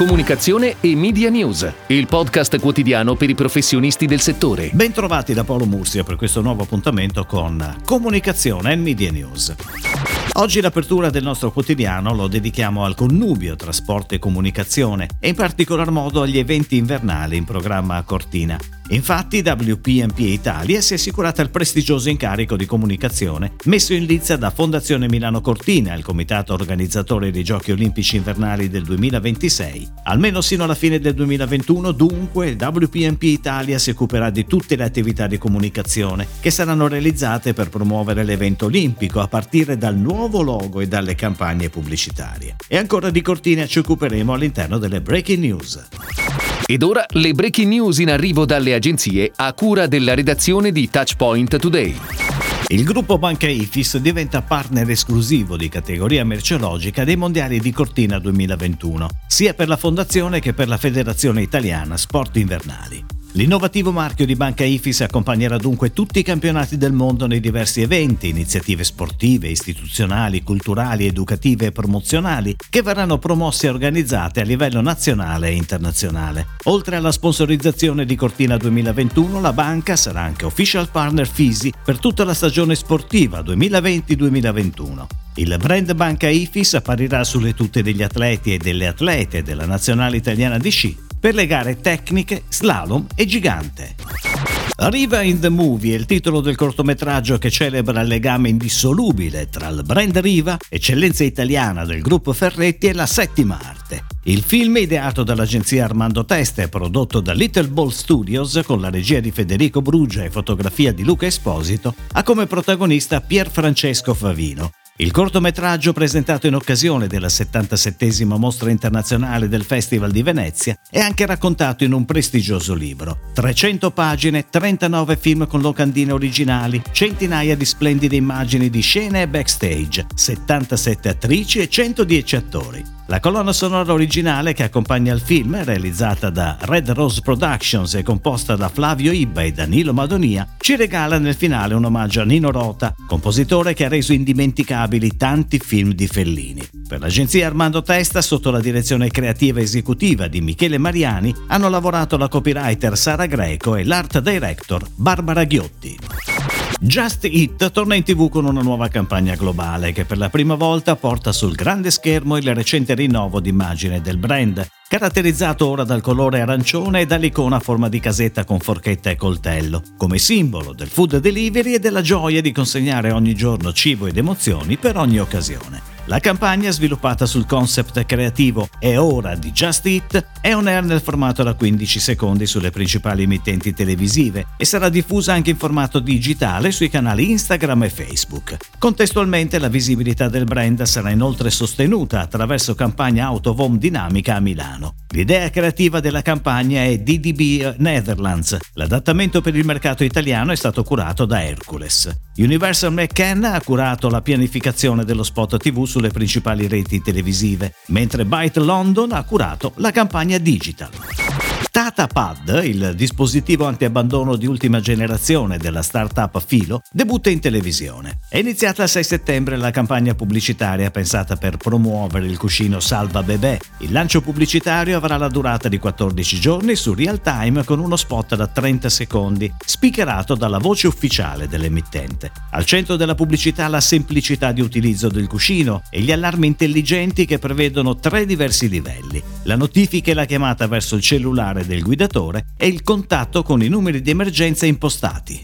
comunicazione e media news, il podcast quotidiano per i professionisti del settore. Bentrovati da Paolo Mursia per questo nuovo appuntamento con Comunicazione e Media News. Oggi l'apertura del nostro quotidiano lo dedichiamo al connubio trasporto e comunicazione e in particolar modo agli eventi invernali in programma a Cortina. Infatti WPMP Italia si è assicurata il prestigioso incarico di comunicazione messo in lizza da Fondazione Milano Cortina, il comitato organizzatore dei Giochi Olimpici Invernali del 2026. Almeno sino alla fine del 2021 dunque WPMP Italia si occuperà di tutte le attività di comunicazione che saranno realizzate per promuovere l'evento olimpico a partire dal nuovo logo e dalle campagne pubblicitarie. E ancora di Cortina ci occuperemo all'interno delle Breaking News. Ed ora le breaking news in arrivo dalle agenzie a cura della redazione di Touchpoint Today. Il gruppo Banca Ifis diventa partner esclusivo di categoria merceologica dei mondiali di Cortina 2021, sia per la fondazione che per la Federazione Italiana Sport Invernali. L'innovativo marchio di Banca Ifis accompagnerà dunque tutti i campionati del mondo nei diversi eventi, iniziative sportive, istituzionali, culturali, educative e promozionali che verranno promossi e organizzate a livello nazionale e internazionale. Oltre alla sponsorizzazione di Cortina 2021, la banca sarà anche official partner Fisi per tutta la stagione sportiva 2020-2021. Il brand Banca Ifis apparirà sulle tute degli atleti e delle atlete della nazionale italiana di sci per le gare tecniche, slalom e gigante. Riva in the Movie è il titolo del cortometraggio che celebra il legame indissolubile tra il brand Riva, eccellenza italiana del gruppo Ferretti, e la settima arte. Il film, ideato dall'agenzia Armando Testa e prodotto da Little Ball Studios con la regia di Federico Brugia e fotografia di Luca Esposito, ha come protagonista Pier Francesco Favino, il cortometraggio presentato in occasione della 77 Mostra Internazionale del Festival di Venezia è anche raccontato in un prestigioso libro. 300 pagine, 39 film con locandine originali, centinaia di splendide immagini di scene e backstage, 77 attrici e 110 attori. La colonna sonora originale che accompagna il film, realizzata da Red Rose Productions e composta da Flavio Ibba e Danilo Madonia, ci regala nel finale un omaggio a Nino Rota, compositore che ha reso indimenticabili tanti film di Fellini. Per l'agenzia Armando Testa, sotto la direzione creativa esecutiva di Michele Mariani, hanno lavorato la copywriter Sara Greco e l'art director Barbara Ghiotti. Just Eat torna in tv con una nuova campagna globale che per la prima volta porta sul grande schermo il recente rinnovo d'immagine del brand, caratterizzato ora dal colore arancione e dall'icona a forma di casetta con forchetta e coltello, come simbolo del food delivery e della gioia di consegnare ogni giorno cibo ed emozioni per ogni occasione. La campagna, sviluppata sul concept creativo È ora di Just Eat, è on air nel formato da 15 secondi sulle principali emittenti televisive e sarà diffusa anche in formato digitale sui canali Instagram e Facebook. Contestualmente la visibilità del brand sarà inoltre sostenuta attraverso campagna home dinamica a Milano. L'idea creativa della campagna è DDB Netherlands. L'adattamento per il mercato italiano è stato curato da Hercules. Universal McCann ha curato la pianificazione dello spot TV sulle principali reti televisive, mentre Byte London ha curato la campagna digital. TataPad, il dispositivo anti-abbandono di ultima generazione della startup Filo, debutta in televisione. È iniziata il 6 settembre la campagna pubblicitaria pensata per promuovere il cuscino Salva Bebè. Il lancio pubblicitario avrà la durata di 14 giorni su real time con uno spot da 30 secondi, speakerato dalla voce ufficiale dell'emittente. Al centro della pubblicità la semplicità di utilizzo del cuscino e gli allarmi intelligenti che prevedono tre diversi livelli. La notifica e la chiamata verso il cellulare del guidatore e il contatto con i numeri di emergenza impostati.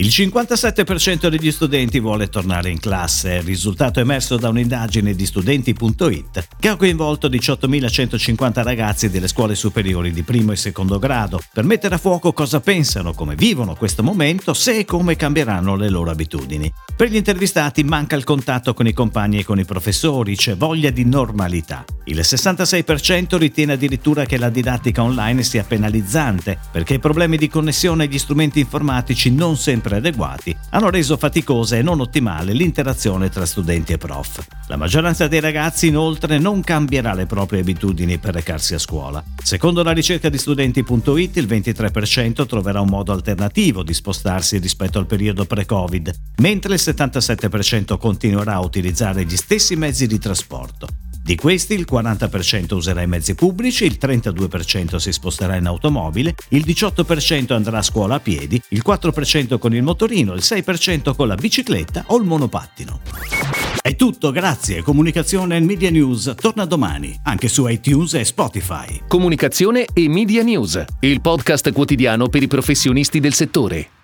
Il 57% degli studenti vuole tornare in classe, risultato emerso da un'indagine di studenti.it che ha coinvolto 18.150 ragazzi delle scuole superiori di primo e secondo grado per mettere a fuoco cosa pensano, come vivono questo momento, se e come cambieranno le loro abitudini. Per gli intervistati manca il contatto con i compagni e con i professori, c'è voglia di normalità. Il 66% ritiene addirittura che la didattica online sia penalizzante perché i problemi di connessione agli strumenti informatici non sempre sempre adeguati, hanno reso faticosa e non ottimale l'interazione tra studenti e prof. La maggioranza dei ragazzi inoltre non cambierà le proprie abitudini per recarsi a scuola. Secondo la ricerca di studenti.it il 23% troverà un modo alternativo di spostarsi rispetto al periodo pre-Covid, mentre il 77% continuerà a utilizzare gli stessi mezzi di trasporto. Di questi il 40% userà i mezzi pubblici, il 32% si sposterà in automobile, il 18% andrà a scuola a piedi, il 4% con il motorino, il 6% con la bicicletta o il monopattino. È tutto, grazie. Comunicazione e Media News torna domani, anche su iTunes e Spotify. Comunicazione e Media News, il podcast quotidiano per i professionisti del settore.